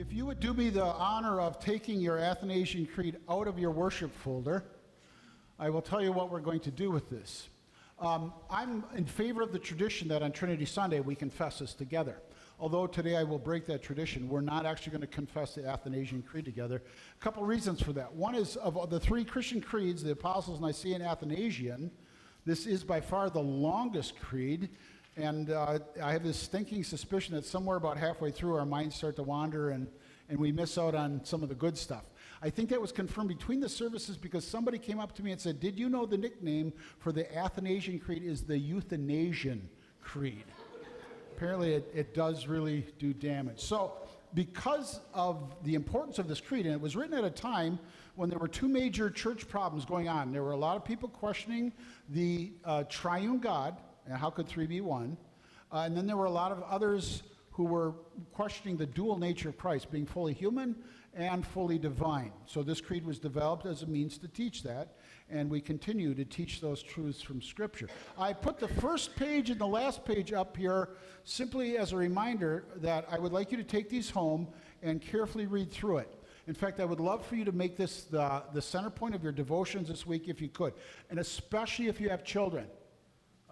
If you would do me the honor of taking your Athanasian Creed out of your worship folder, I will tell you what we're going to do with this. Um, I'm in favor of the tradition that on Trinity Sunday we confess this together. Although today I will break that tradition, we're not actually going to confess the Athanasian Creed together. A couple reasons for that. One is of the three Christian creeds, the Apostles' Nicene and Athanasian, this is by far the longest creed. And uh, I have this stinking suspicion that somewhere about halfway through our minds start to wander and, and we miss out on some of the good stuff. I think that was confirmed between the services because somebody came up to me and said, Did you know the nickname for the Athanasian Creed is the Euthanasian Creed? Apparently, it, it does really do damage. So, because of the importance of this creed, and it was written at a time when there were two major church problems going on. There were a lot of people questioning the uh, triune God, and how could three be one? Uh, and then there were a lot of others who were questioning the dual nature of Christ, being fully human and fully divine. So this creed was developed as a means to teach that, and we continue to teach those truths from Scripture. I put the first page and the last page up here simply as a reminder that I would like you to take these home and carefully read through it. In fact, I would love for you to make this the, the center point of your devotions this week if you could, and especially if you have children.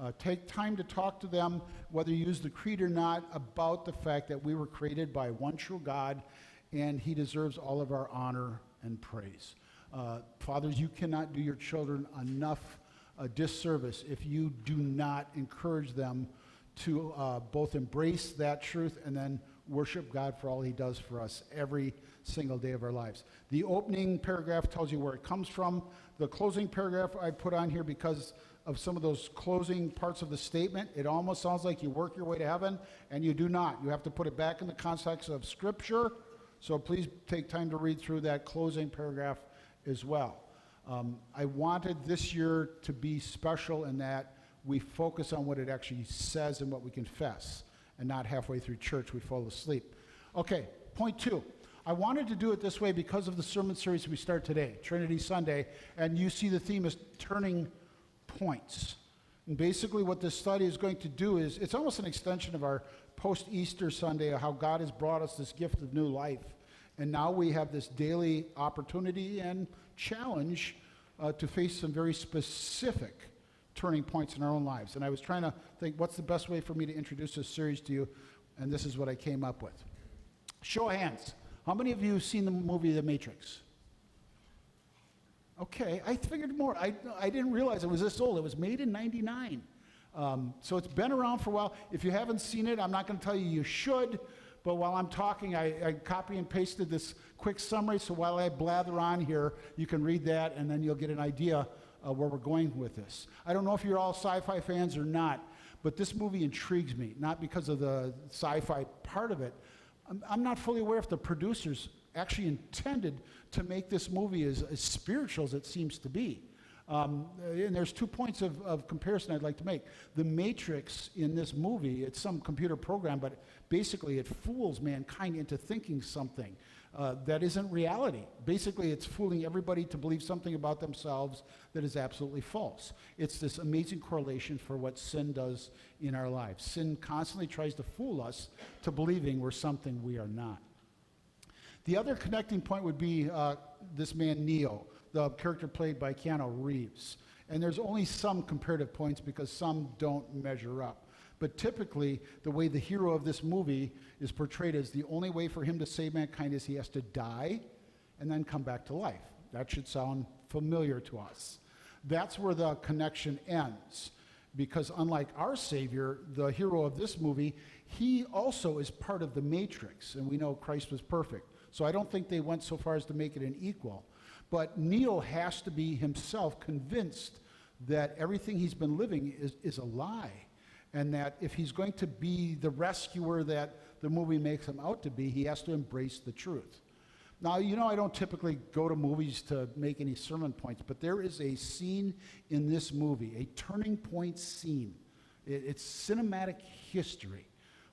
Uh, take time to talk to them, whether you use the creed or not, about the fact that we were created by one true God and he deserves all of our honor and praise. Uh, fathers, you cannot do your children enough uh, disservice if you do not encourage them to uh, both embrace that truth and then worship God for all he does for us every single day of our lives. The opening paragraph tells you where it comes from. The closing paragraph I put on here because of some of those closing parts of the statement, it almost sounds like you work your way to heaven, and you do not. You have to put it back in the context of Scripture so please take time to read through that closing paragraph as well. Um, I wanted this year to be special in that we focus on what it actually says and what we confess, and not halfway through church we fall asleep. Okay, point two. I wanted to do it this way because of the sermon series we start today, Trinity Sunday, and you see the theme is turning points. And basically, what this study is going to do is it's almost an extension of our post Easter Sunday, of how God has brought us this gift of new life. And now we have this daily opportunity and challenge uh, to face some very specific turning points in our own lives. And I was trying to think, what's the best way for me to introduce this series to you? And this is what I came up with. Show of hands. How many of you have seen the movie The Matrix? Okay, I figured more. I, I didn't realize it was this old. It was made in 99. Um, so it's been around for a while. If you haven't seen it, I'm not going to tell you you should, but while I'm talking, I, I, copy and pasted this quick summary. So while I blather on here, you can read that and then you'll get an idea where we're going with this. I don't know if you're all sci fi fans or not, but this movie intrigues me, not because of the sci fi part of it. I'm, I'm, not fully aware if the producers actually intended to make this movie as, as spiritual as it seems to be. Um, and there's two points of, of comparison I'd like to make. The Matrix in this movie, it's some computer program, but basically it fools mankind into thinking something uh, that isn't reality. Basically, it's fooling everybody to believe something about themselves that is absolutely false. It's this amazing correlation for what sin does in our lives. Sin constantly tries to fool us to believing we're something we are not. The other connecting point would be uh, this man, Neo the character played by Keanu Reeves. And there's only some comparative points because some don't measure up. But typically, the way the hero of this movie is portrayed as the only way for him to save mankind is he has to die and then come back to life. That should sound familiar to us. That's where the connection ends. Because unlike our Savior, the hero of this movie, he also is part of the matrix, and we know Christ was perfect. So I don't think they went so far as to make it an equal. But Neo has to be himself convinced that everything he's been living is, is a lie. And that if he's going to be the rescuer that the movie makes him out to be, he has to embrace the truth. Now, you know, I don't typically go to movies to make any sermon points, but there is a scene in this movie, a turning point scene. It, it's cinematic history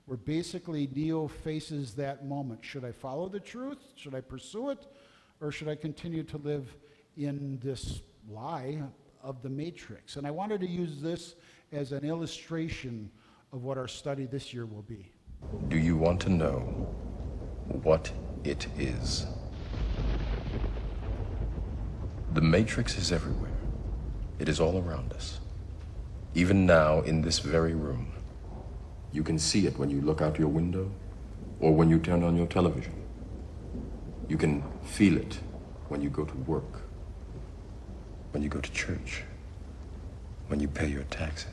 where basically Neo faces that moment. Should I follow the truth? Should I pursue it? or should I continue to live in this lie of the matrix? And I wanted to use this as an illustration of what our study this year will be. Do you want to know what it is. The Matrix is everywhere. It is all around us. Even now, in this very room. You can see it when you look out your window or when you turn on your television. You can feel it when you go to work, when you go to church, when you pay your taxes.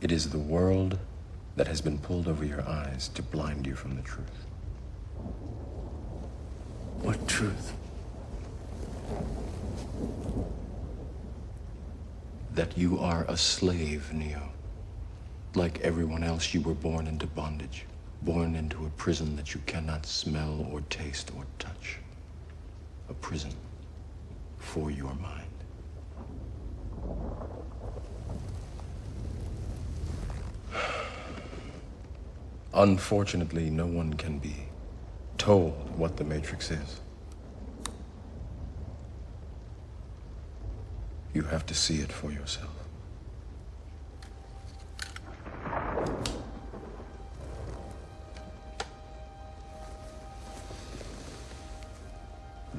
It is the world that has been pulled over your eyes to blind you from the truth. What truth? That you are a slave, Neo. Like everyone else, you were born into bondage, born into a prison that you cannot smell or taste or touch. A prison for your mind. Unfortunately, no one can be told what the Matrix is. You have to see it for yourself.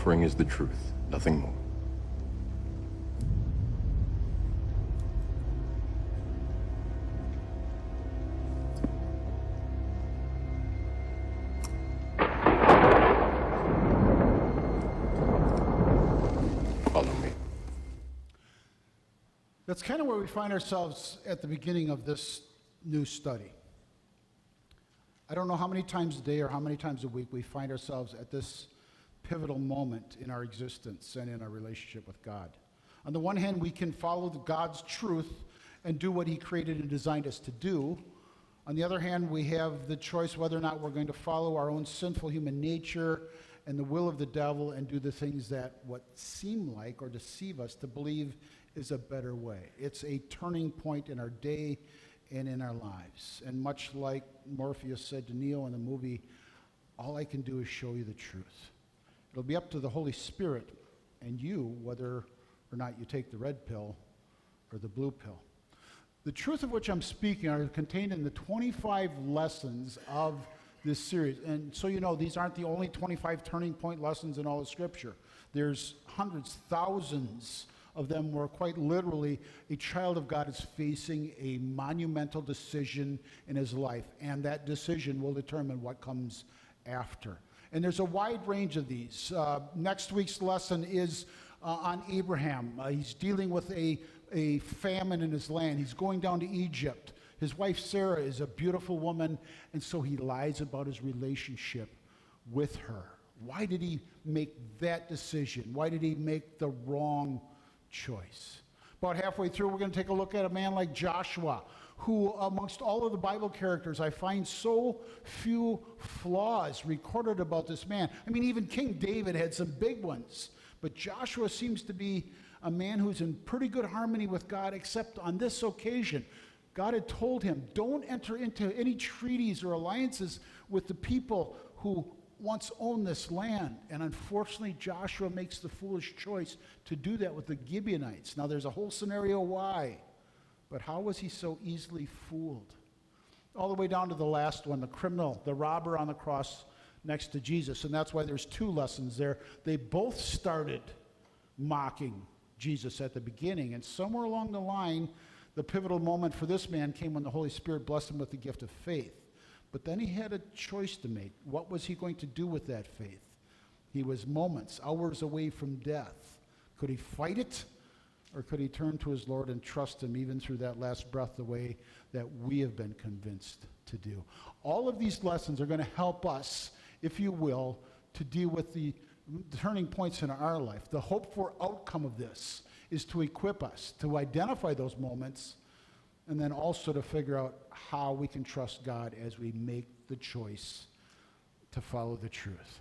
Offering is the truth, nothing more. That's kind of where we find ourselves at the beginning of this new study. I don't know how many times a day or how many times a week we find ourselves at this pivotal moment in our existence and in our relationship with God. On the one hand, we can follow God's truth and do what He created and designed us to do. On the other hand, we have the choice whether or not we're going to follow our own sinful human nature and the will of the devil and do the things that what seem like or deceive us to believe is a better way. It's a turning point in our day and in our lives. And much like Morpheus said to Neo in the movie, all I can do is show you the truth. It'll be up to the Holy Spirit and you whether or not you take the red pill or the blue pill. The truth of which I'm speaking are contained in the 25 lessons of this series. And so you know, these aren't the only 25 turning point lessons in all of Scripture. There's hundreds, thousands of them where quite literally a child of God is facing a monumental decision in his life, and that decision will determine what comes after. And there's a wide range of these. Uh, next week's lesson is uh, on Abraham. Uh, he's dealing with a, a famine in his land. He's going down to Egypt. His wife Sarah is a beautiful woman, and so he lies about his relationship with her. Why did he make that decision? Why did he make the wrong choice? About halfway through, we're going to take a look at a man like Joshua, who, amongst all of the Bible characters, I find so few flaws recorded about this man. I mean, even King David had some big ones, but Joshua seems to be a man who's in pretty good harmony with God, except on this occasion. God had told him, don't enter into any treaties or alliances with the people who once owned this land. And unfortunately, Joshua makes the foolish choice to do that with the Gibeonites. Now, there's a whole scenario why, but how was he so easily fooled? All the way down to the last one the criminal, the robber on the cross next to Jesus. And that's why there's two lessons there. They both started mocking Jesus at the beginning. And somewhere along the line, the pivotal moment for this man came when the Holy Spirit blessed him with the gift of faith. But then he had a choice to make. What was he going to do with that faith? He was moments, hours away from death. Could he fight it? Or could he turn to his Lord and trust him even through that last breath the way that we have been convinced to do? All of these lessons are going to help us, if you will, to deal with the turning points in our life. The hope for outcome of this is to equip us to identify those moments and then also to figure out how we can trust God as we make the choice to follow the truth.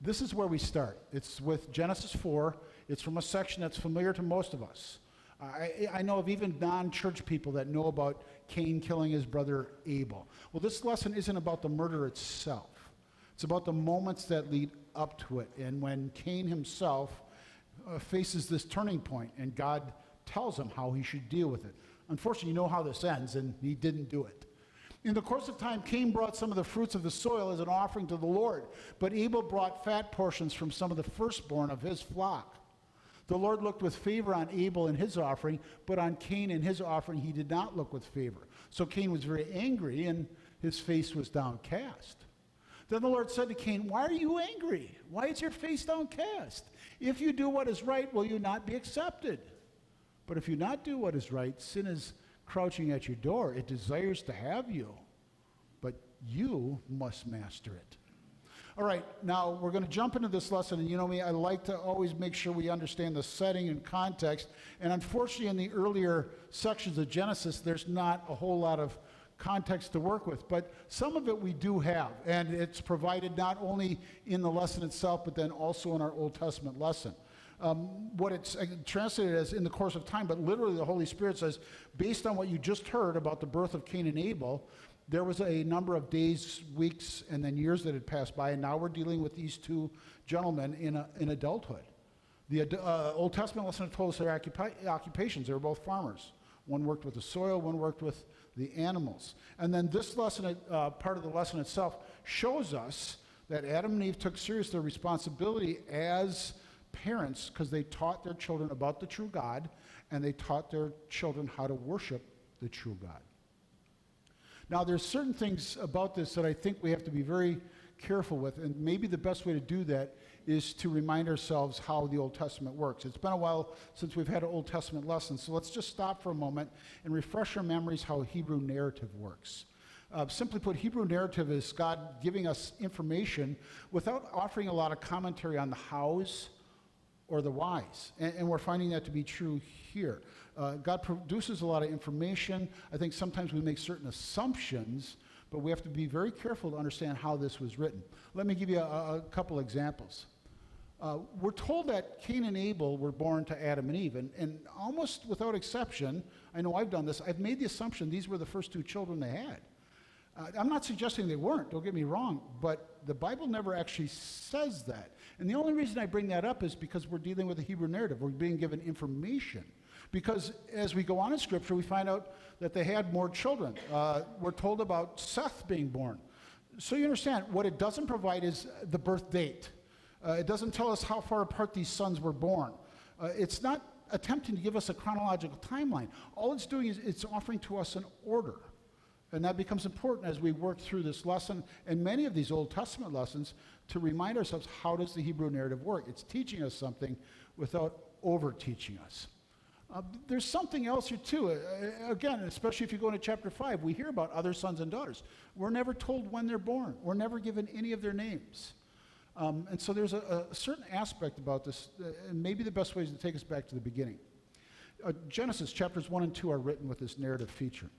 This is where we start. It's with Genesis 4. It's from a section that's familiar to most of us. I, I know of even non church people that know about Cain killing his brother Abel. Well, this lesson isn't about the murder itself, it's about the moments that lead up to it. And when Cain himself uh, faces this turning point and God tells him how he should deal with it. Unfortunately, you know how this ends, and he didn't do it. In the course of time, Cain brought some of the fruits of the soil as an offering to the Lord, but Abel brought fat portions from some of the firstborn of his flock. The Lord looked with favor on Abel and his offering, but on Cain and his offering he did not look with favor. So Cain was very angry, and his face was downcast. Then the Lord said to Cain, Why are you angry? Why is your face downcast? If you do what is right, will you not be accepted? But if you not do what is right, sin is crouching at your door. It desires to have you, but you must master it. All right, now we're going to jump into this lesson. And you know me, I like to always make sure we understand the setting and context. And unfortunately, in the earlier sections of Genesis, there's not a whole lot of context to work with. But some of it we do have. And it's provided not only in the lesson itself, but then also in our Old Testament lesson. Um, what it's uh, translated as in the course of time, but literally the Holy Spirit says, based on what you just heard about the birth of Cain and Abel, there was a number of days, weeks, and then years that had passed by, and now we're dealing with these two gentlemen in, a, in adulthood. The uh, Old Testament lesson told us their occupi- occupations. They were both farmers. One worked with the soil, one worked with the animals. And then this lesson, uh, part of the lesson itself, shows us that Adam and Eve took serious their responsibility as parents because they taught their children about the true God and they taught their children how to worship the true God. Now, there's certain things about this that I think we have to be very careful with, and maybe the best way to do that is to remind ourselves how the Old Testament works. It's been a while since we've had an Old Testament lesson, so let's just stop for a moment and refresh our memories how Hebrew narrative works. Uh, simply put, Hebrew narrative is God giving us information without offering a lot of commentary on the hows or the whys. And, and we're finding that to be true here. Uh, God produces a lot of information. I think sometimes we make certain assumptions, but we have to be very careful to understand how this was written. Let me give you a, a couple examples. Uh, we're told that Cain and Abel were born to Adam and Eve, and, and almost without exception, I know I've done this, I've made the assumption these were the first two children they had. Uh, I'm not suggesting they weren't, don't get me wrong, but the Bible never actually says that. And the only reason I bring that up is because we're dealing with a Hebrew narrative. We're being given information. Because as we go on in Scripture, we find out that they had more children. Uh, we're told about Seth being born. So you understand, what it doesn't provide is the birth date. Uh, it doesn't tell us how far apart these sons were born. Uh, it's not attempting to give us a chronological timeline. All it's doing is it's offering to us an order. And that becomes important as we work through this lesson and many of these Old Testament lessons to remind ourselves how does the Hebrew narrative work? It's teaching us something without over teaching us. Uh, there's something else here too. Uh, again, especially if you go into chapter 5, we hear about other sons and daughters. We're never told when they're born, we're never given any of their names. Um, and so there's a, a, certain aspect about this, uh, and maybe the best way is to take us back to the beginning. Uh, Genesis chapters 1 and 2 are written with this narrative feature.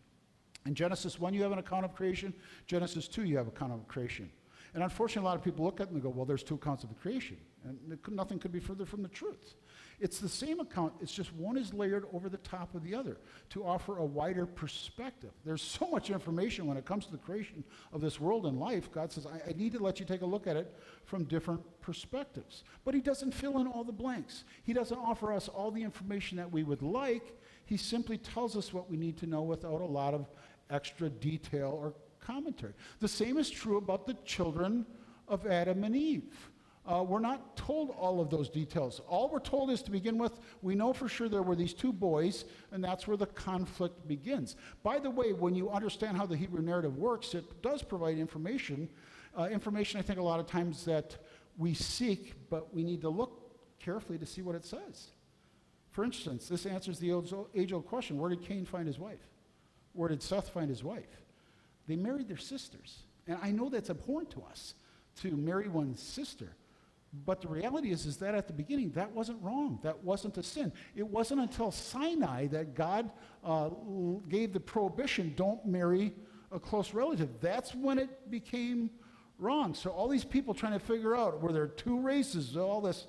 In Genesis 1, you have an account of creation. Genesis 2, you have an account of creation. And unfortunately, a lot of people look at it and go, well, there's two accounts of the creation. And could, nothing could be further from the truth. It's the same account, it's just one is layered over the top of the other to offer a wider perspective. There's so much information when it comes to the creation of this world and life. God says, I, I need to let you take a look at it from different perspectives. But He doesn't fill in all the blanks, He doesn't offer us all the information that we would like. He simply tells us what we need to know without a lot of extra detail or commentary. The same is true about the children of Adam and Eve. Uh, we're not told all of those details. All we're told is to begin with, we know for sure there were these two boys, and that's where the conflict begins. By the way, when you understand how the Hebrew narrative works, it does provide information. Uh, information, I think, a lot of times that we seek, but we need to look carefully to see what it says. For instance, this answers the age old question where did Cain find his wife? Where did Seth find his wife? They married their sisters. And I know that's abhorrent to us to marry one's sister. But the reality is, is that at the beginning, that wasn't wrong. That wasn't a sin. It wasn't until Sinai that God uh, gave the prohibition don't marry a close relative. That's when it became wrong. So all these people trying to figure out were there two races, all this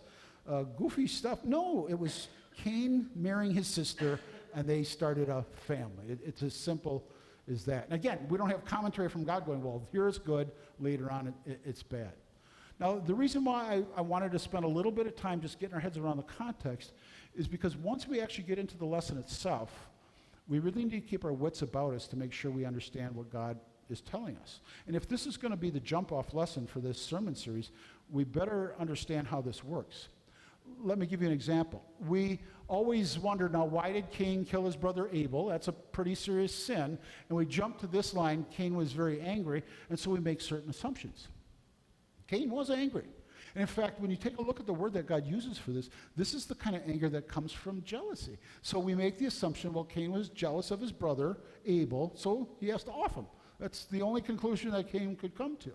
uh, goofy stuff. No, it was Cain marrying his sister, and they started a family. It, it's as simple as that. And again, we don't have commentary from God going, well, here's good, later on it, it, it's bad. Now, the reason why I, I, wanted to spend a little bit of time just getting our heads around the context is because once we actually get into the lesson itself, we really need to keep our wits about us to make sure we understand what God is telling us. And if this is going to be the jump off lesson for this sermon series, we better understand how this works. Let me give you an example. We always wonder now, why did Cain kill his brother Abel? That's a pretty serious sin. And we jump to this line Cain was very angry, and so we make certain assumptions. Cain was angry. And in fact, when you take a look at the word that God uses for this, this is the kind of anger that comes from jealousy. So we make the assumption, well, Cain was jealous of his brother Abel, so he has to off him. That's the only conclusion that Cain could come to.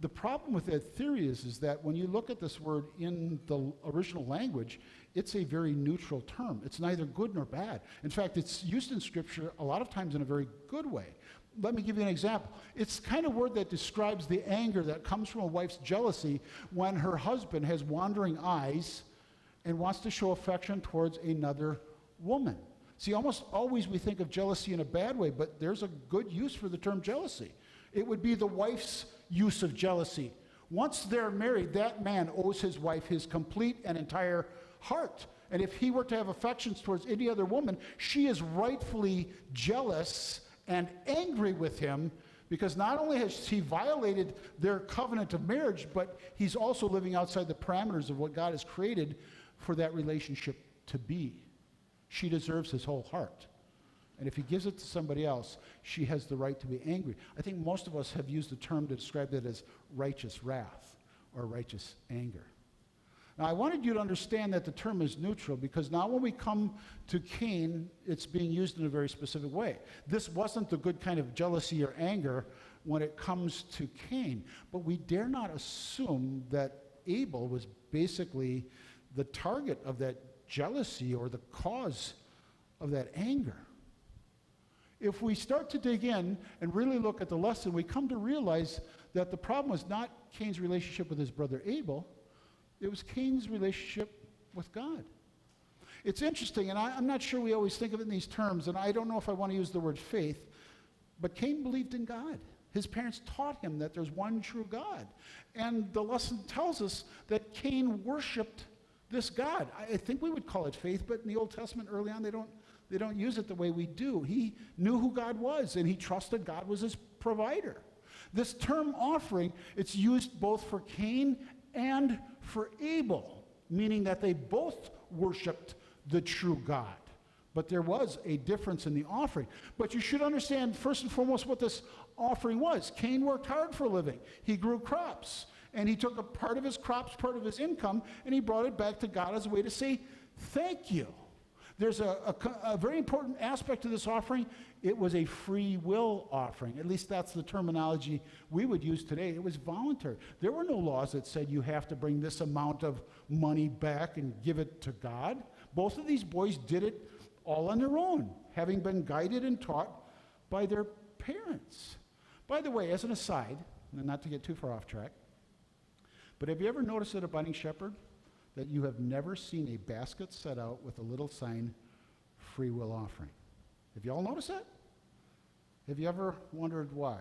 The problem with that theory is, is that when you look at this word in the original language, it's a very neutral term. It's neither good nor bad. In fact, it's used in Scripture a lot of times in a very good way. Let me give you an example. It's the kind of word that describes the anger that comes from a wife's jealousy when her husband has wandering eyes and wants to show affection towards another woman. See, almost always we think of jealousy in a bad way, but there's a good use for the term jealousy. It would be the wife's use of jealousy. Once they're married, that man owes his wife his complete and entire heart. And if he were to have affections towards any other woman, she is rightfully jealous and angry with him because not only has he violated their covenant of marriage, but he's also living outside the parameters of what God has created for that relationship to be. She deserves his whole heart. And if he gives it to somebody else, she has the right to be angry. I think most of us have used the term to describe that as righteous wrath or righteous anger. Now, I wanted you to understand that the term is neutral because now when we come to Cain, it's being used in a very specific way. This wasn't the good kind of jealousy or anger when it comes to Cain, but we dare not assume that Abel was basically the target of that jealousy or the cause of that anger. If we start to dig in and really look at the lesson, we come to realize that the problem was not Cain's relationship with his brother Abel, it was Cain's relationship with God. It's interesting, and I, am not sure we always think of it in these terms, and I don't know if I want to use the word faith, but Cain believed in God. His parents taught him that there's one true God. And the lesson tells us that Cain worshiped this God. I think we would call it faith, but in the Old Testament early on, they don't, they don't use it the way we do. He knew who God was, and he trusted God was his provider. This term offering, it's used both for Cain and for Abel, meaning that they both worshiped the true God. But there was a difference in the offering. But you should understand, first and foremost, what this offering was. Cain worked hard for a living, he grew crops and he took a part of his crops, part of his income, and he brought it back to God as a way to say, Thank you. There's a, a, a, very important aspect to this offering. It was a free will offering. At least that's the terminology we would use today. It was voluntary. There were no laws that said you have to bring this amount of money back and give it to God. Both of these boys did it all on their own, having been guided and taught by their parents. By the way, as an aside, not to get too far off track, but have you ever noticed that a budding shepherd that you have never seen a basket set out with a little sign, free will offering? Have you all noticed that? Have you ever wondered why?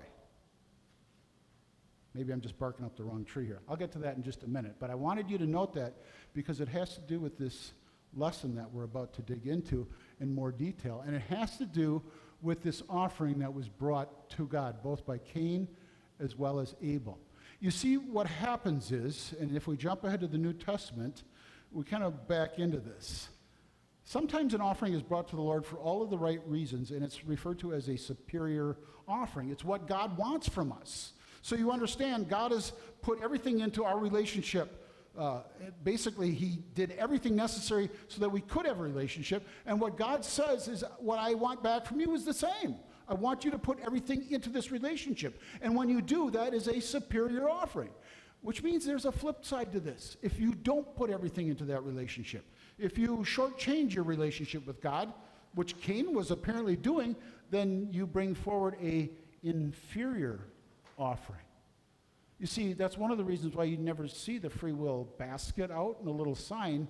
Maybe I'm just barking up the wrong tree here. I'll get to that in just a minute. But I wanted you to note that because it has to do with this lesson that we're about to dig into in more detail. And it has to do with this offering that was brought to God, both by Cain as well as Abel. You see, what happens is, and if we jump ahead to the New Testament, we kind of back into this. Sometimes an offering is brought to the Lord for all of the right reasons, and it's referred to as a superior offering. It's what God wants from us. So you understand, God has put everything into our relationship. Uh, basically, He did everything necessary so that we could have a relationship. And what God says is, what I want back from you is the same. I want you to put everything into this relationship. And when you do, that is a superior offering. Which means there's a flip side to this. If you don't put everything into that relationship, if you shortchange your relationship with God, which Cain was apparently doing, then you bring forward a inferior offering. You see, that's one of the reasons why you never see the free will basket out and a little sign,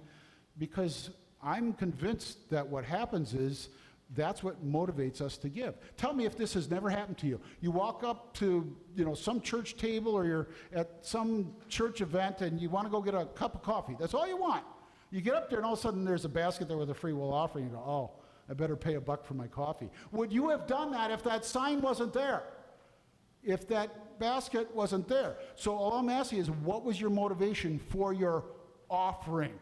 because I'm convinced that what happens is that's what motivates us to give. Tell me if this has never happened to you. You walk up to, you know, some church table or you're at some church event and you want to go get a cup of coffee. That's all you want. You get up there and all of a sudden there's a basket there with a free will offering. You go, oh, I better pay a buck for my coffee. Would you have done that if that sign wasn't there? If that basket wasn't there? So all I'm asking is, what was your motivation for your offering?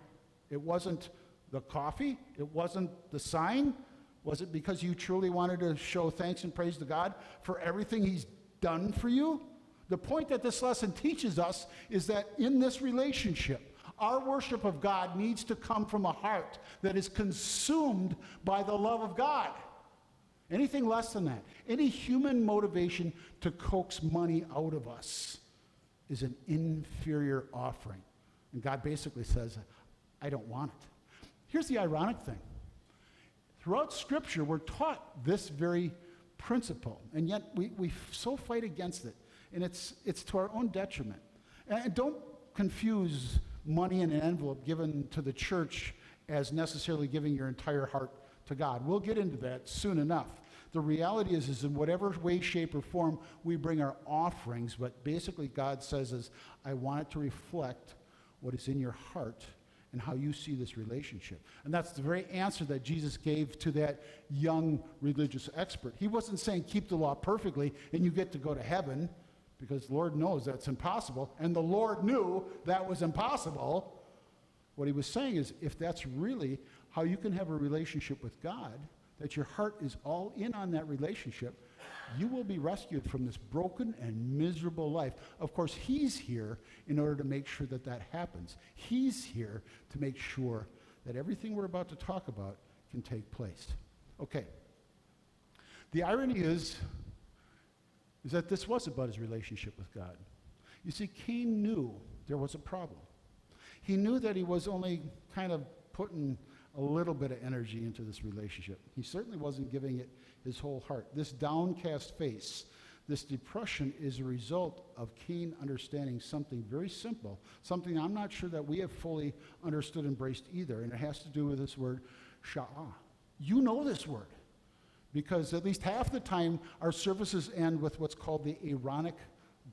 It wasn't the coffee, it wasn't the sign. Was it because you truly wanted to show thanks and praise to God for everything He's done for you? The point that this lesson teaches us is that in this relationship, our worship of God needs to come from a heart that is consumed by the love of God. Anything less than that, any human motivation to coax money out of us is an inferior offering. And God basically says, I don't want it. Here's the ironic thing throughout Scripture, we're taught this very principle, and yet we, we so fight against it. And it's, it's to our own detriment. And don't confuse money in an envelope given to the church as necessarily giving your entire heart to God. We'll get into that soon enough. The reality is, is in whatever way, shape, or form we bring our offerings, what basically God says is, I want it to reflect what is in your heart and how you see this relationship. And that's the very answer that Jesus gave to that young religious expert. He wasn't saying keep the law perfectly and you get to go to heaven because Lord knows that's impossible, and the Lord knew that was impossible. What he was saying is if that's really how you can have a relationship with God, that your heart is all in on that relationship, you will be rescued from this broken and miserable life. Of course, He's here in order to make sure that that happens. He's here to make sure that everything we're about to talk about can take place. Okay. The irony is, is that this was about his relationship with God. You see, Cain knew there was a problem. He knew that he was only kind of putting a little bit of energy into this relationship. He certainly wasn't giving it his whole heart. This downcast face, this depression is a result of Cain understanding something very simple, something I'm not sure that we have fully understood, embraced either, and it has to do with this word, sha'ah. You know this word because at least half the time our services end with what's called the Aaronic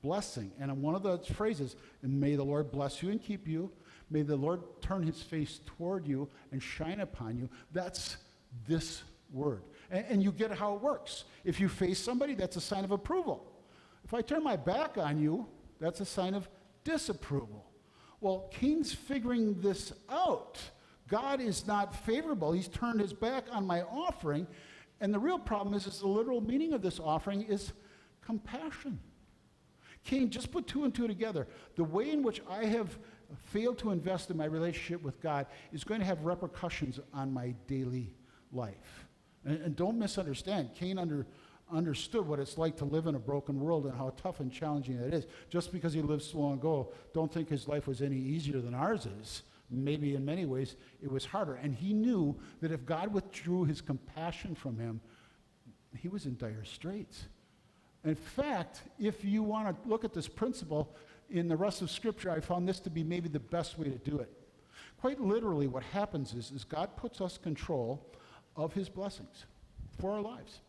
blessing. And one of the phrases, and may the Lord bless you and keep you, may the Lord turn his face toward you and shine upon you, that's this word. And, and you get how it works. If you face somebody, that's a sign of approval. If I turn my back on you, that's a sign of disapproval. Well, Cain's figuring this out. God is not favorable. He's turned his back on my offering, and the real problem is, is the literal meaning of this offering is compassion. Cain, just put two and two together. The way in which I have failed to invest in my relationship with God is going to have repercussions on my daily life. And, and don't misunderstand. Cain under, understood what it's like to live in a broken world and how tough and challenging it is. Just because he lived so long ago, don't think his life was any easier than ours is maybe in many ways it was harder. And he knew that if God withdrew his compassion from him, he was in dire straits. In fact, if you want to look at this principle in the rest of Scripture, I found this to be maybe the best way to do it. Quite literally, what happens is, is God puts us control of his blessings for our lives.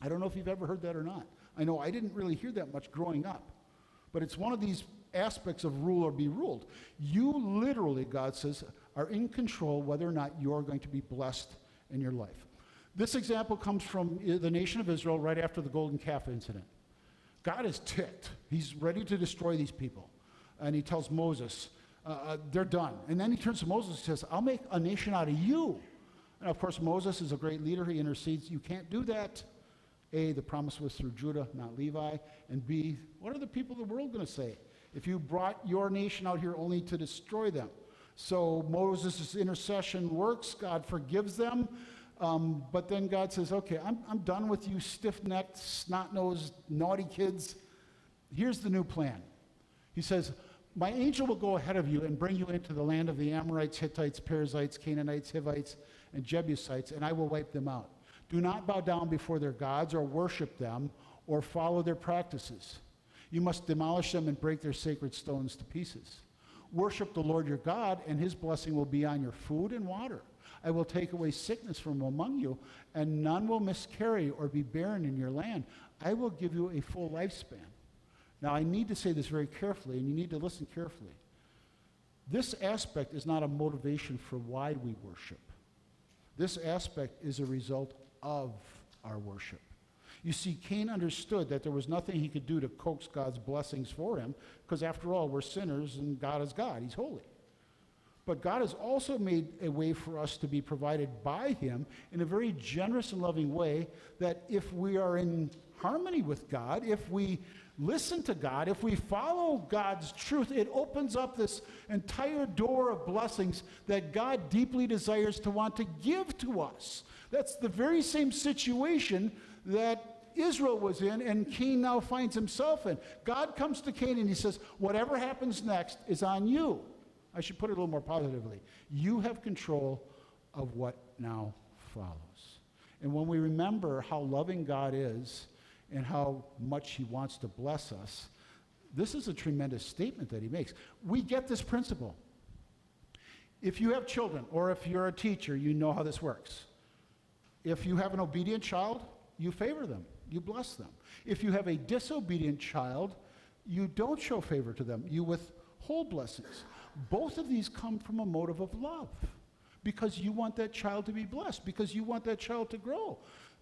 I don't know if you've ever heard that or not. I know I didn't really hear that much growing up, but it's one of these aspects of rule or be ruled. You literally, God says, are in control whether or not you're going to be blessed in your life. This example comes from the nation of Israel right after the golden calf incident. God is ticked. He's ready to destroy these people. And he tells Moses, uh, uh, they're done. And then he turns to Moses and says, I'll make a nation out of you. And of course, Moses is a great leader. He intercedes. You can't do that. A, the promise was through Judah, not Levi. And B, what are the people of the world going to say? if you brought your nation out here only to destroy them. So Moses' intercession works, God forgives them. Um, but then God says, okay, I'm, I'm done with you stiff necked, snot nosed, naughty kids. Here's the new plan. He says, My angel will go ahead of you and bring you into the land of the Amorites, Hittites, Perizzites, Canaanites, Hivites, and Jebusites, and I will wipe them out. Do not bow down before their gods or worship them or follow their practices. You must demolish them and break their sacred stones to pieces. Worship the Lord your God, and his blessing will be on your food and water. I will take away sickness from among you, and none will miscarry or be barren in your land. I will give you a full lifespan. Now, I need to say this very carefully, and you need to listen carefully. This aspect is not a motivation for why we worship. This aspect is a result of our worship. You see, Cain understood that there was nothing he could do to coax God's blessings for him, because after all, we're sinners and God is God. He's holy. But God has also made a way for us to be provided by Him in a very generous and loving way that if we are in harmony with God, if we listen to God, if we follow God's truth, it opens up this entire door of blessings that God deeply desires to want to give to us. That's the very same situation that Israel was in and Cain now finds himself in. God comes to Cain and he says, Whatever happens next is on you. I should put it a little more positively. You have control of what now follows. And when we remember how loving God is and how much He wants to bless us, this is a tremendous statement that He makes. We get this principle. If you have children, or if you're a teacher, you know how this works. If you have an obedient child, you favor them, you bless them. If you have a disobedient child, you don't show favor to them, you withhold blessings. Both of these come from a motive of love because you want that child to be blessed, because you want that child to grow.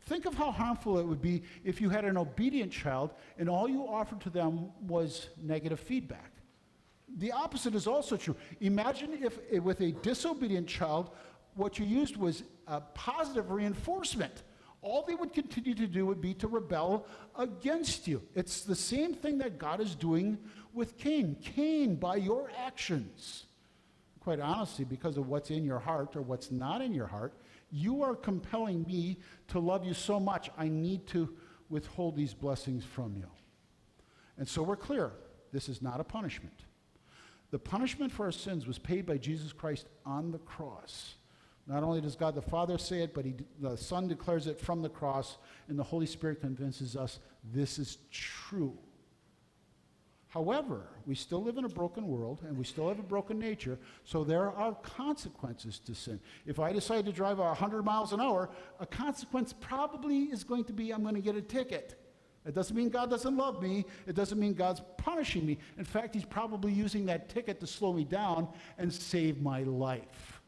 Think of how harmful it would be if you had an obedient child and all you offered to them was negative feedback. The opposite is also true. Imagine if, if with a disobedient child, what you used was positive reinforcement. All they would continue to do would be to rebel against you. It's the same thing that God is doing with Cain. Cain, by your actions, quite honestly, because of what's in your heart or what's not in your heart, you are compelling me to love you so much, I need to withhold these blessings from you. And so we're clear this is not a punishment. The punishment for our sins was paid by Jesus Christ on the cross. Not only does God the Father say it, but he, the Son declares it from the cross, and the Holy Spirit convinces us this is true. However, we still live in a broken world and we still have a broken nature, so there are consequences to sin. If I decide to drive 100 miles an hour, a consequence probably is going to be I'm going to get a ticket. It doesn't mean God doesn't love me. It doesn't mean God's punishing me. In fact, He's probably using that ticket to slow me down and save my life.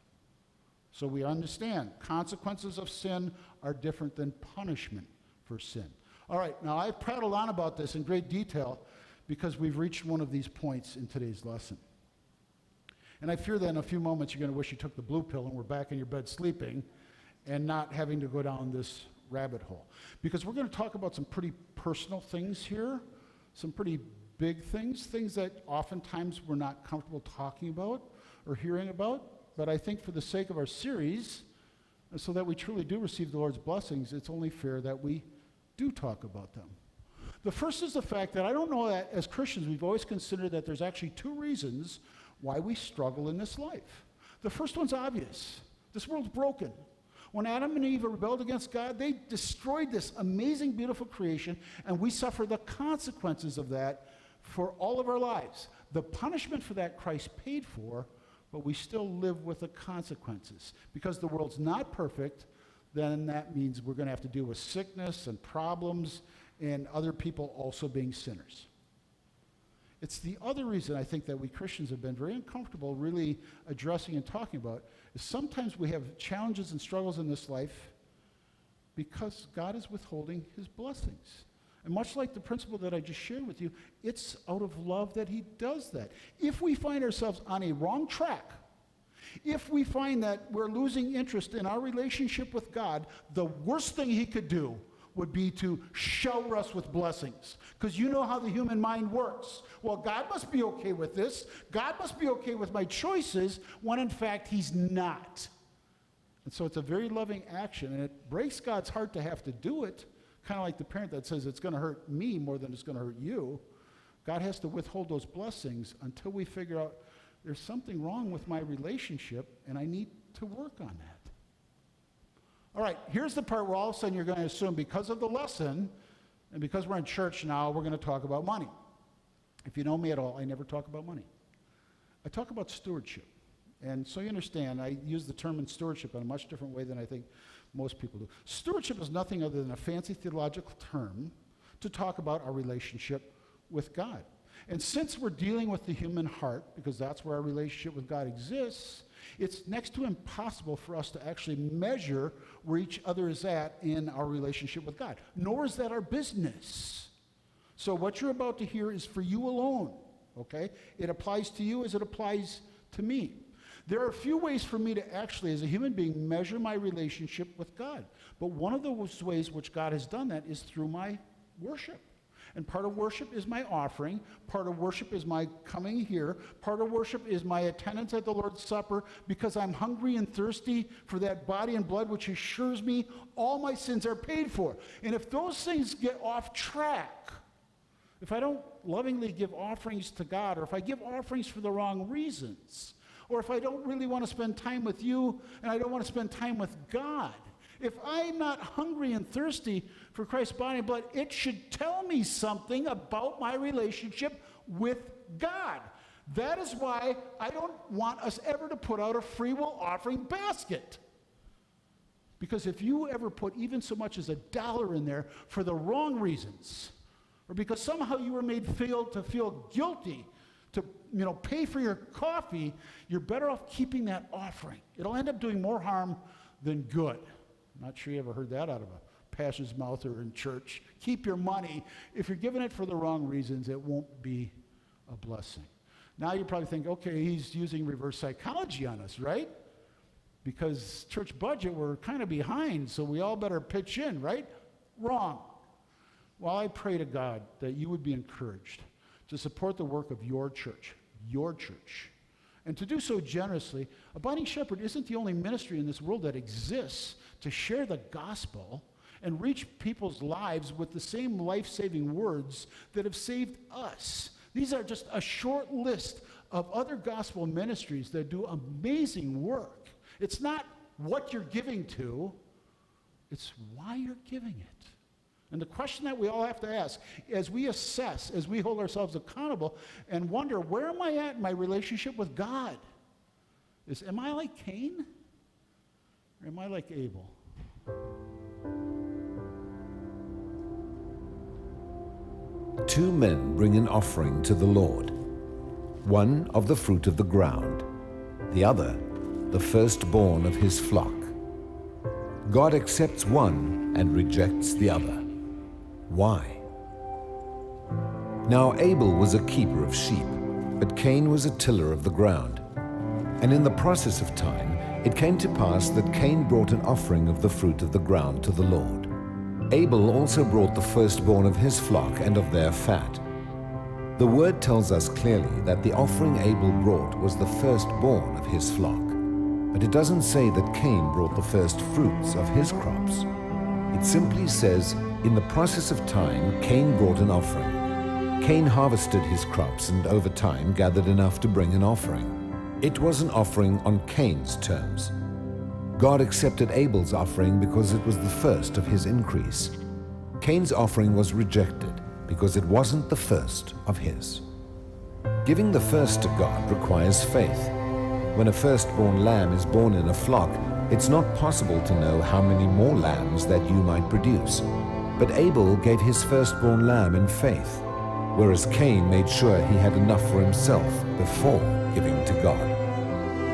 So we understand consequences of sin are different than punishment for sin. All right, now I've prattled on about this in great detail because we've reached one of these points in today's lesson. And I fear that in a few moments you're going to wish you took the blue pill and were back in your bed sleeping and not having to go down this rabbit hole. Because we're going to talk about some pretty personal things here, some pretty big things, things that oftentimes we're not comfortable talking about or hearing about. But I think for the sake of our series, so that we truly do receive the Lord's blessings, it's only fair that we do talk about them. The first is the fact that I don't know that as Christians we've always considered that there's actually two reasons why we struggle in this life. The first one's obvious this world's broken. When Adam and Eve rebelled against God, they destroyed this amazing, beautiful creation, and we suffer the consequences of that for all of our lives. The punishment for that Christ paid for, but we still live with the consequences. Because the world's not perfect, then that means we're going to have to deal with sickness and problems and other people also being sinners. It's the other reason I think that we Christians have been very uncomfortable really addressing and talking about is sometimes we have challenges and struggles in this life because God is withholding his blessings. And much like the principle that I just shared with you, it's out of love that he does that. If we find ourselves on a wrong track, if we find that we're losing interest in our relationship with God, the worst thing he could do would be to shower us with blessings. Because you know how the human mind works. Well, God must be okay with this. God must be okay with my choices, when in fact, He's not. And so it's a very loving action, and it breaks God's heart to have to do it, kind of like the parent that says it's going to hurt me more than it's going to hurt you. God has to withhold those blessings until we figure out there's something wrong with my relationship and I need to work on that. All right, here's the part where all of a sudden you're going to assume because of the lesson and because we're in church now, we're going to talk about money. If you know me at all, I never talk about money. I talk about stewardship. And so you understand, I use the term in stewardship in a much different way than I think most people do. Stewardship is nothing other than a fancy theological term to talk about our relationship with God. And since we're dealing with the human heart, because that's where our relationship with God exists, it's next to impossible for us to actually measure where each other is at in our relationship with God, nor is that our business. So, what you're about to hear is for you alone, okay? It applies to you as it applies to me. There are a few ways for me to actually, as a human being, measure my relationship with God. But one of those ways which God has done that is through my worship. And part of worship is my offering. Part of worship is my coming here. Part of worship is my attendance at the Lord's Supper because I'm hungry and thirsty for that body and blood which assures me all my sins are paid for. And if those things get off track, if I don't lovingly give offerings to God, or if I give offerings for the wrong reasons, or if I don't really want to spend time with you and I don't want to spend time with God, if I'm not hungry and thirsty for Christ's body and blood, it should tell me something about my relationship with God. That is why I don't want us ever to put out a free will offering basket. Because if you ever put even so much as a dollar in there for the wrong reasons, or because somehow you were made feel to feel guilty to you know pay for your coffee, you're better off keeping that offering. It'll end up doing more harm than good. I'm not sure you ever heard that out of a pastor's mouth or in church. Keep your money. If you're giving it for the wrong reasons, it won't be a blessing. Now you probably think, okay, he's using reverse psychology on us, right? Because church budget, we're kind of behind, so we all better pitch in, right? Wrong. Well, I pray to God that you would be encouraged to support the work of your church, your church, and to do so generously. Abiding Shepherd isn't the only ministry in this world that exists to share the gospel and reach people's lives with the same life saving words that have saved us. These are just a short list of other gospel ministries that do amazing work. It's not what you're giving to, it's why you're giving it. And the question that we all have to ask as we assess, as we hold ourselves accountable and wonder, where am I at in my relationship with God? Is, am I like Cain? Or am I like Abel? Two men bring an offering to the Lord one of the fruit of the ground, the other the firstborn of his flock. God accepts one and rejects the other. Why? Now Abel was a keeper of sheep, but Cain was a tiller of the ground. And in the process of time, it came to pass that Cain brought an offering of the fruit of the ground to the Lord. Abel also brought the firstborn of his flock and of their fat. The word tells us clearly that the offering Abel brought was the firstborn of his flock. But it doesn't say that Cain brought the first fruits of his crops. It simply says, in the process of time, Cain brought an offering. Cain harvested his crops and over time gathered enough to bring an offering. It was an offering on Cain's terms. God accepted Abel's offering because it was the first of his increase. Cain's offering was rejected because it wasn't the first of his. Giving the first to God requires faith. When a firstborn lamb is born in a flock, it's not possible to know how many more lambs that you might produce. But Abel gave his firstborn lamb in faith, whereas Cain made sure he had enough for himself before giving to God.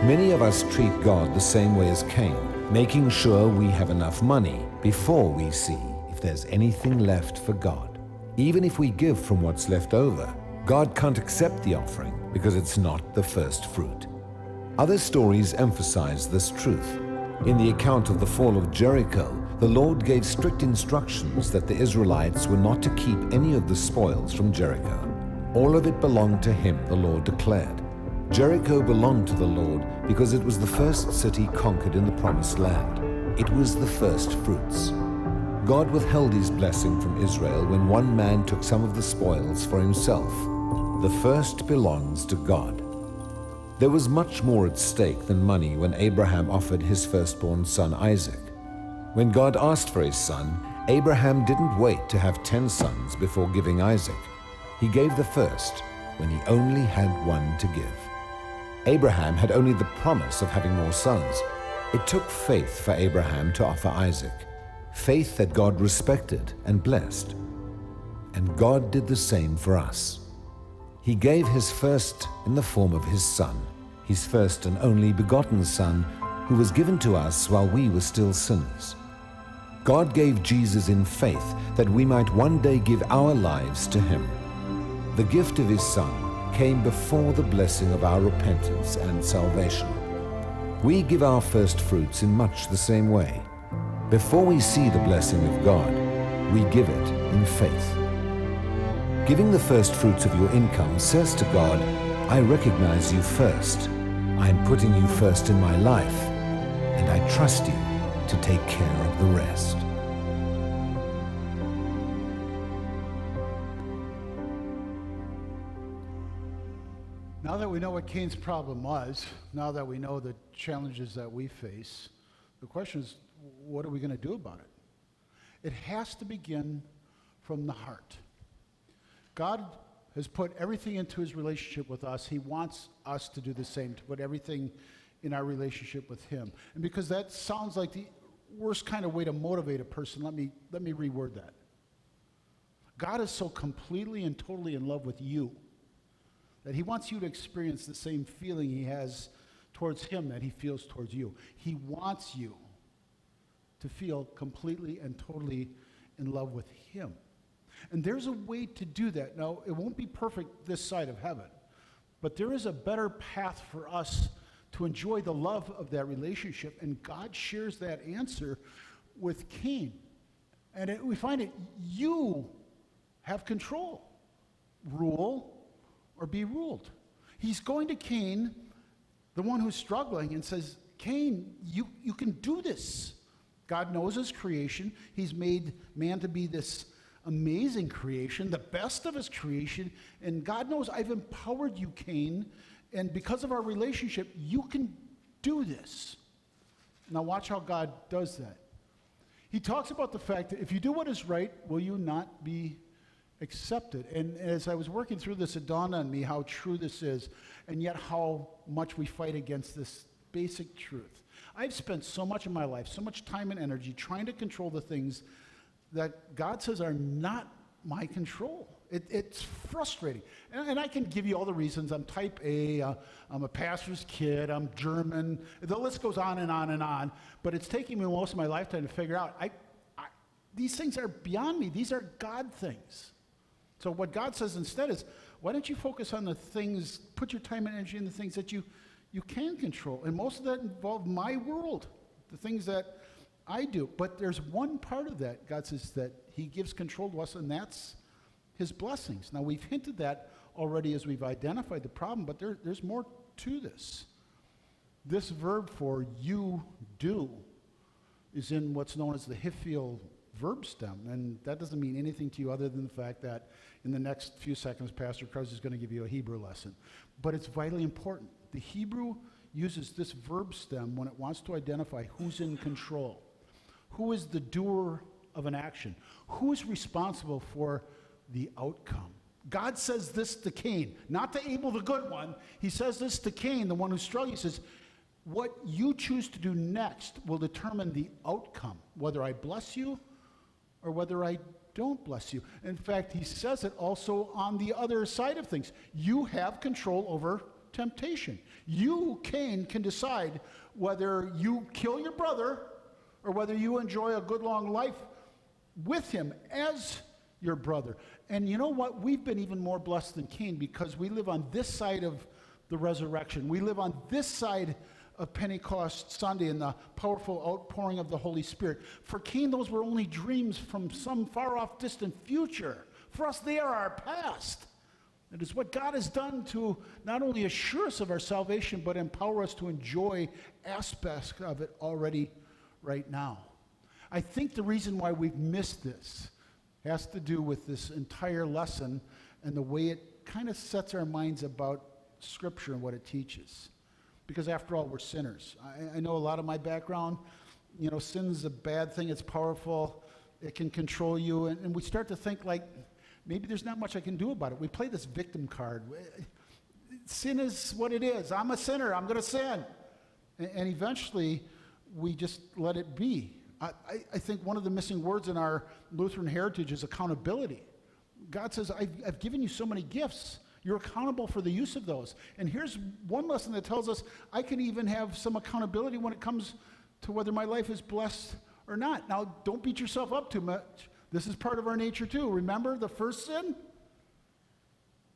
Many of us treat God the same way as Cain, making sure we have enough money before we see if there's anything left for God. Even if we give from what's left over, God can't accept the offering because it's not the first fruit. Other stories emphasize this truth. In the account of the fall of Jericho, the Lord gave strict instructions that the Israelites were not to keep any of the spoils from Jericho. All of it belonged to him, the Lord declared. Jericho belonged to the Lord because it was the first city conquered in the Promised Land. It was the first fruits. God withheld his blessing from Israel when one man took some of the spoils for himself. The first belongs to God. There was much more at stake than money when Abraham offered his firstborn son Isaac. When God asked for his son, Abraham didn't wait to have ten sons before giving Isaac. He gave the first when he only had one to give. Abraham had only the promise of having more sons. It took faith for Abraham to offer Isaac, faith that God respected and blessed. And God did the same for us. He gave his first in the form of his Son, his first and only begotten Son, who was given to us while we were still sinners. God gave Jesus in faith that we might one day give our lives to him. The gift of his Son came before the blessing of our repentance and salvation. We give our first fruits in much the same way. Before we see the blessing of God, we give it in faith. Giving the first fruits of your income says to God, I recognize you first. I am putting you first in my life, and I trust you to take care of the rest. Now that we know what Cain's problem was, now that we know the challenges that we face, the question is, what are we going to do about it? It has to begin from the heart. God has put everything into his relationship with us. He wants us to do the same, to put everything in our relationship with him. And because that sounds like the worst kind of way to motivate a person, let me, let me reword that. God is so completely and totally in love with you that he wants you to experience the same feeling he has towards him that he feels towards you. He wants you to feel completely and totally in love with him. And there's a way to do that. Now, it won't be perfect this side of heaven, but there is a better path for us to enjoy the love of that relationship. And God shares that answer with Cain. And it, we find it, you have control. Rule or be ruled. He's going to Cain, the one who's struggling, and says, Cain, you, you can do this. God knows his creation. He's made man to be this amazing creation, the best of his creation. And God knows I've empowered you, Cain. And because of our relationship, you can do this. Now, watch how God does that. He talks about the fact that if you do what is right, will you not be accepted? And as I was working through this, it dawned on me how true this is, and yet how much we fight against this basic truth. I've spent so much of my life, so much time and energy trying to control the things that God says are not my control. It, it's frustrating. And, and, I can give you all the reasons. I'm type A, uh, I'm a pastor's kid, I'm German. The list goes on and on and on. But it's taking me most of my lifetime to figure out I, I, these things are beyond me. These are God things. So, what God says instead is, why don't you focus on the things, put your time and energy in the things that you, you can control? And most of that involve my world, the things that I do. But there's one part of that, God says, that He gives control to us, and that's His blessings. Now, we've hinted that already as we've identified the problem, but there, there's more to this. This verb for you do is in what's known as the Hiphil verb stem, and that doesn't mean anything to you other than the fact that in the next few seconds, Pastor Krause is going to give you a Hebrew lesson. But it's vitally important. The Hebrew uses this verb stem when it wants to identify who's in control. Who is the doer of an action? Who is responsible for the outcome? God says this to Cain, not to Abel the good one. He says this to Cain, the one who struggled. He says, What you choose to do next will determine the outcome, whether I bless you or whether I don't bless you. In fact, he says it also on the other side of things. You have control over temptation. You, Cain, can decide whether you kill your brother or whether you enjoy a good long life with him as your brother. And you know what? We've been even more blessed than Cain because we live on this side of the resurrection. We live on this side of Pentecost Sunday and the powerful outpouring of the Holy Spirit. For Cain, those were only dreams from some far off distant future. For us, they are our past. It is what God has done to not only assure us of our salvation, but empower us to enjoy aspects of it already right now. I think the reason why we've missed this has to do with this entire lesson and the way it kind of sets our minds about Scripture and what it teaches. Because after all, we're sinners. I, I know a lot of my background, you know, sin's a bad thing, it's powerful, it can control you, and, and we start to think like, maybe there's not much I can do about it. We play this victim card. Sin is what it is. I'm a sinner, I'm going to sin. And, and eventually, we just let it be. I, I, think one of the missing words in our Lutheran heritage is accountability. God says, I've, I've given you so many gifts. You're accountable for the use of those. And here's one lesson that tells us I can even have some accountability when it comes to whether my life is blessed or not. Now, don't beat yourself up too much. This is part of our nature too. Remember the first sin?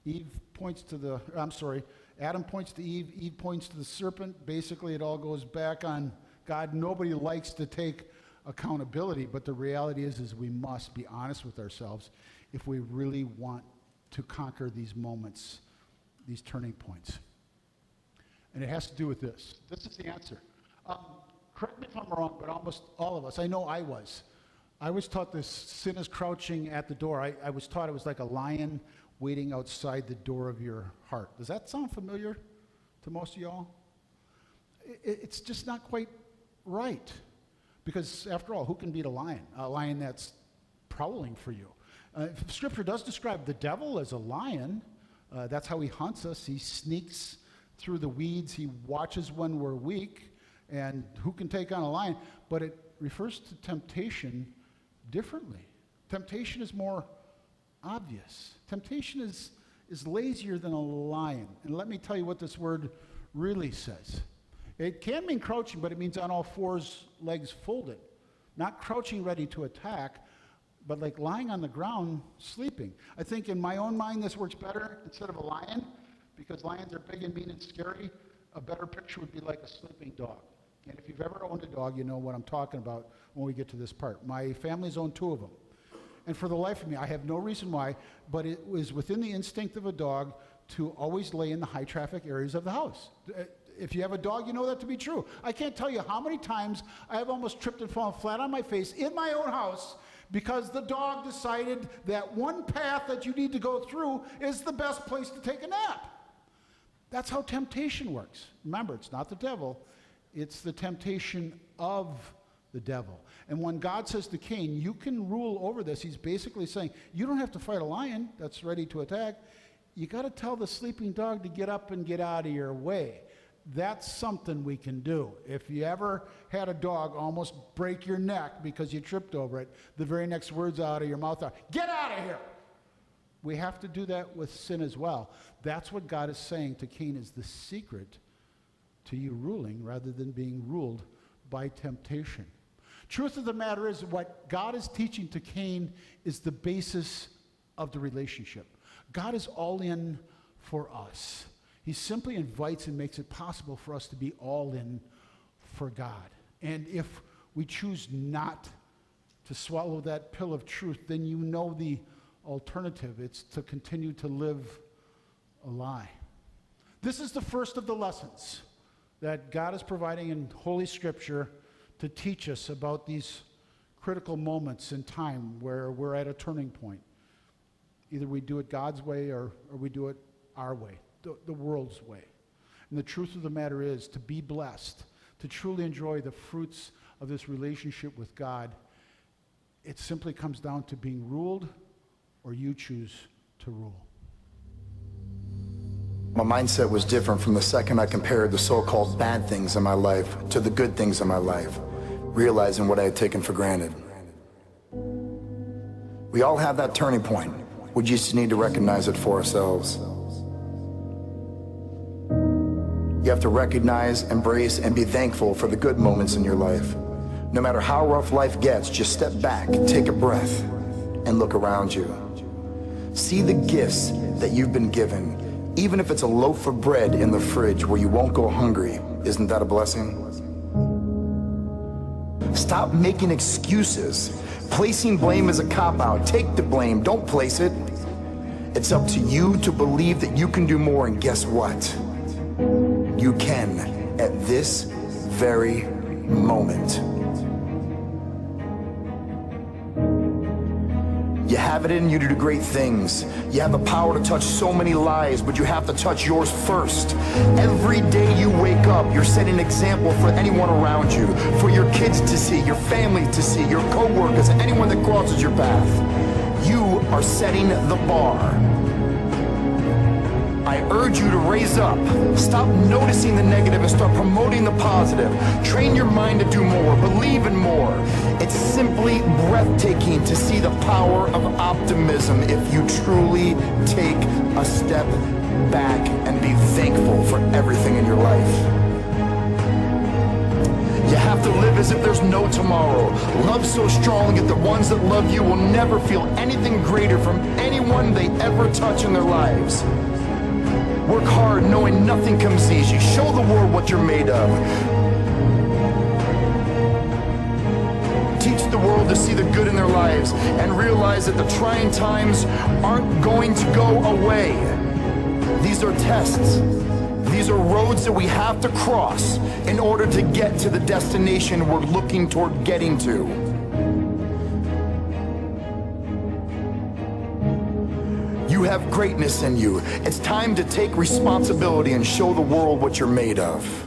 Eve points to the, I'm sorry, Adam points to Eve, Eve points to the serpent. Basically, it all goes back on God. Nobody likes to take accountability, but the reality is, is we must be honest with ourselves if we really want to conquer these moments, these turning points. And it has to do with this. This is the answer. Um, correct me if I'm wrong, but almost all of us, I know I was. I was taught this sin is crouching at the door. I, I was taught it was like a lion waiting outside the door of your heart. Does that sound familiar to most of y'all? It, it's just not quite right. Because after all, who can beat a lion? A lion that's prowling for you. Uh, scripture does describe the devil as a lion. Uh, that's how he hunts us. He sneaks through the weeds. He watches when we're weak. And who can take on a lion? But it refers to temptation differently. Temptation is more obvious. Temptation is, is lazier than a lion. And let me tell you what this word really says. It can mean crouching, but it means on all fours, legs folded. Not crouching ready to attack, but like lying on the ground, sleeping. I think in my own mind, this works better instead of a lion, because lions are big and mean and scary. A better picture would be like a sleeping dog. And if you've ever owned a dog, you know what I'm talking about when we get to this part. My family's owned two of them. And for the life of me, I have no reason why, but it was within the instinct of a dog to always lay in the high traffic areas of the house. If you have a dog, you know that to be true. I can't tell you how many times I have almost tripped and fallen flat on my face in my own house because the dog decided that one path that you need to go through is the best place to take a nap. That's how temptation works. Remember, it's not the devil, it's the temptation of the devil. And when God says to Cain, You can rule over this, he's basically saying, You don't have to fight a lion that's ready to attack. You got to tell the sleeping dog to get up and get out of your way. That's something we can do. If you ever had a dog almost break your neck because you tripped over it, the very next words out of your mouth are, Get out of here! We have to do that with sin as well. That's what God is saying to Cain is the secret to you ruling rather than being ruled by temptation. Truth of the matter is, what God is teaching to Cain is the basis of the relationship. God is all in for us. He simply invites and makes it possible for us to be all in for God. And if we choose not to swallow that pill of truth, then you know the alternative. It's to continue to live a lie. This is the first of the lessons that God is providing in Holy Scripture to teach us about these critical moments in time where we're at a turning point. Either we do it God's way or, or we do it our way, the, the world's way. And the truth of the matter is to be blessed, to truly enjoy the fruits of this relationship with God, it simply comes down to being ruled or you choose to rule. My mindset was different from the second I compared the so-called bad things in my life to the good things in my life, realizing what I had taken for granted. We all have that turning point. We just need to recognize it for ourselves. You have to recognize, embrace, and be thankful for the good moments in your life. No matter how rough life gets, just step back, take a breath, and look around you. See the gifts that you've been given even if it's a loaf of bread in the fridge where you won't go hungry, isn't that a blessing? Stop making excuses. Placing blame is a cop out. Take the blame, don't place it. It's up to you to believe that you can do more, and guess what? You can at this very moment. You have it in you to do great things. You have the power to touch so many lives, but you have to touch yours first. Every day you wake up, you're setting an example for anyone around you, for your kids to see, your family to see, your coworkers, anyone that crosses your path. You are setting the bar. I urge you to raise up. Stop noticing the negative and start promoting the positive. Train your mind to do more. Believe in more. It's simply breathtaking to see the power of optimism if you truly take a step back and be thankful for everything in your life. You have to live as if there's no tomorrow. Love so strong that the ones that love you will never feel anything greater from anyone they ever touch in their lives. Work hard knowing nothing comes easy. Show the world what you're made of. Teach the world to see the good in their lives and realize that the trying times aren't going to go away. These are tests. These are roads that we have to cross in order to get to the destination we're looking toward getting to. You have greatness in you. It's time to take responsibility and show the world what you're made of.